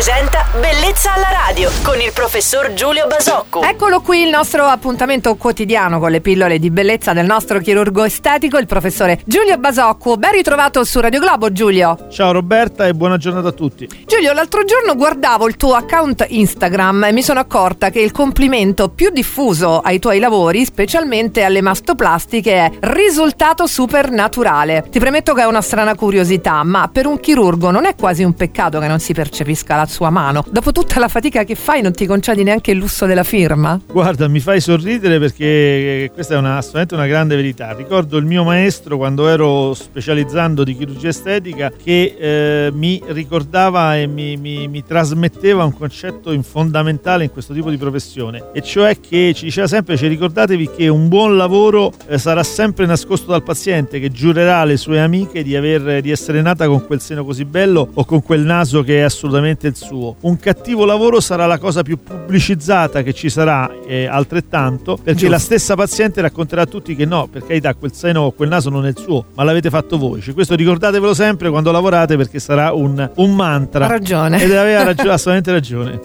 presenta Bellezza alla radio con il professor Giulio Basocco. Eccolo qui il nostro appuntamento quotidiano con le pillole di bellezza del nostro chirurgo estetico, il professore Giulio Basocco. Ben ritrovato su Radio Globo, Giulio. Ciao Roberta e buona giornata a tutti. Giulio, l'altro giorno guardavo il tuo account Instagram e mi sono accorta che il complimento più diffuso ai tuoi lavori, specialmente alle mastoplastiche, è risultato supernaturale. Ti premetto che è una strana curiosità, ma per un chirurgo non è quasi un peccato che non si percepisca la sua mano. Dopo tutta la fatica che fai non ti concedi neanche il lusso della firma? Guarda, mi fai sorridere perché questa è una, assolutamente una grande verità. Ricordo il mio maestro quando ero specializzando di chirurgia estetica che eh, mi ricordava e mi, mi, mi trasmetteva un concetto fondamentale in questo tipo di professione e cioè che ci diceva sempre ci ricordatevi che un buon lavoro eh, sarà sempre nascosto dal paziente che giurerà alle sue amiche di, aver, di essere nata con quel seno così bello o con quel naso che è assolutamente il suo. Un cattivo lavoro sarà la cosa più pubblicizzata che ci sarà eh, altrettanto perché Giusto. la stessa paziente racconterà a tutti che no, per carità quel seno o quel naso non è il suo, ma l'avete fatto voi. Cioè, questo ricordatevelo sempre quando lavorate perché sarà un, un mantra. Ha ragione. Ed aveva ragione, assolutamente ragione.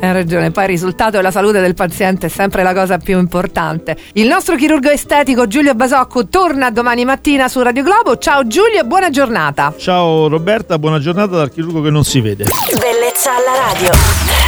Ha ragione, poi il risultato e la salute del paziente è sempre la cosa più importante. Il nostro chirurgo estetico Giulio Basocco torna domani mattina su Radio Globo. Ciao Giulio e buona giornata. Ciao Roberta, buona giornata dal chirurgo che non si vede. Bellezza alla radio.